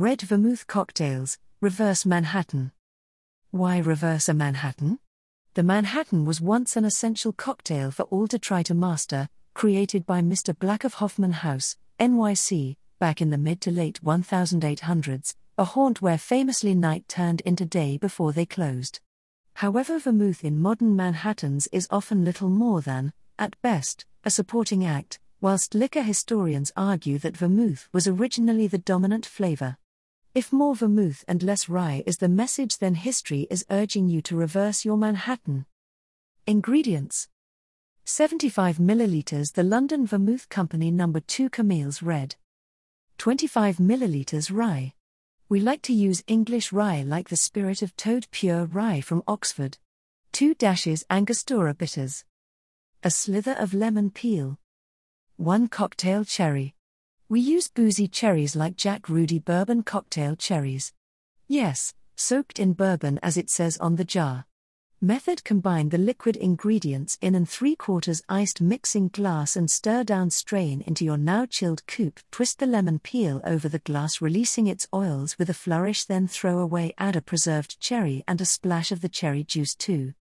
Red Vermouth Cocktails, Reverse Manhattan. Why reverse a Manhattan? The Manhattan was once an essential cocktail for all to try to master, created by Mr. Black of Hoffman House, NYC, back in the mid to late 1800s, a haunt where famously night turned into day before they closed. However, vermouth in modern Manhattans is often little more than, at best, a supporting act, whilst liquor historians argue that vermouth was originally the dominant flavor. If more vermouth and less rye is the message, then history is urging you to reverse your Manhattan. Ingredients 75 milliliters the London Vermouth Company number 2 Camille's Red. 25 milliliters rye. We like to use English rye like the spirit of Toad Pure Rye from Oxford. 2 dashes Angostura bitters. A slither of lemon peel. 1 cocktail cherry. We use boozy cherries like Jack Rudy bourbon cocktail cherries. Yes, soaked in bourbon as it says on the jar. Method Combine the liquid ingredients in an 3 quarters iced mixing glass and stir down strain into your now chilled coupe. Twist the lemon peel over the glass, releasing its oils with a flourish, then throw away, add a preserved cherry and a splash of the cherry juice too.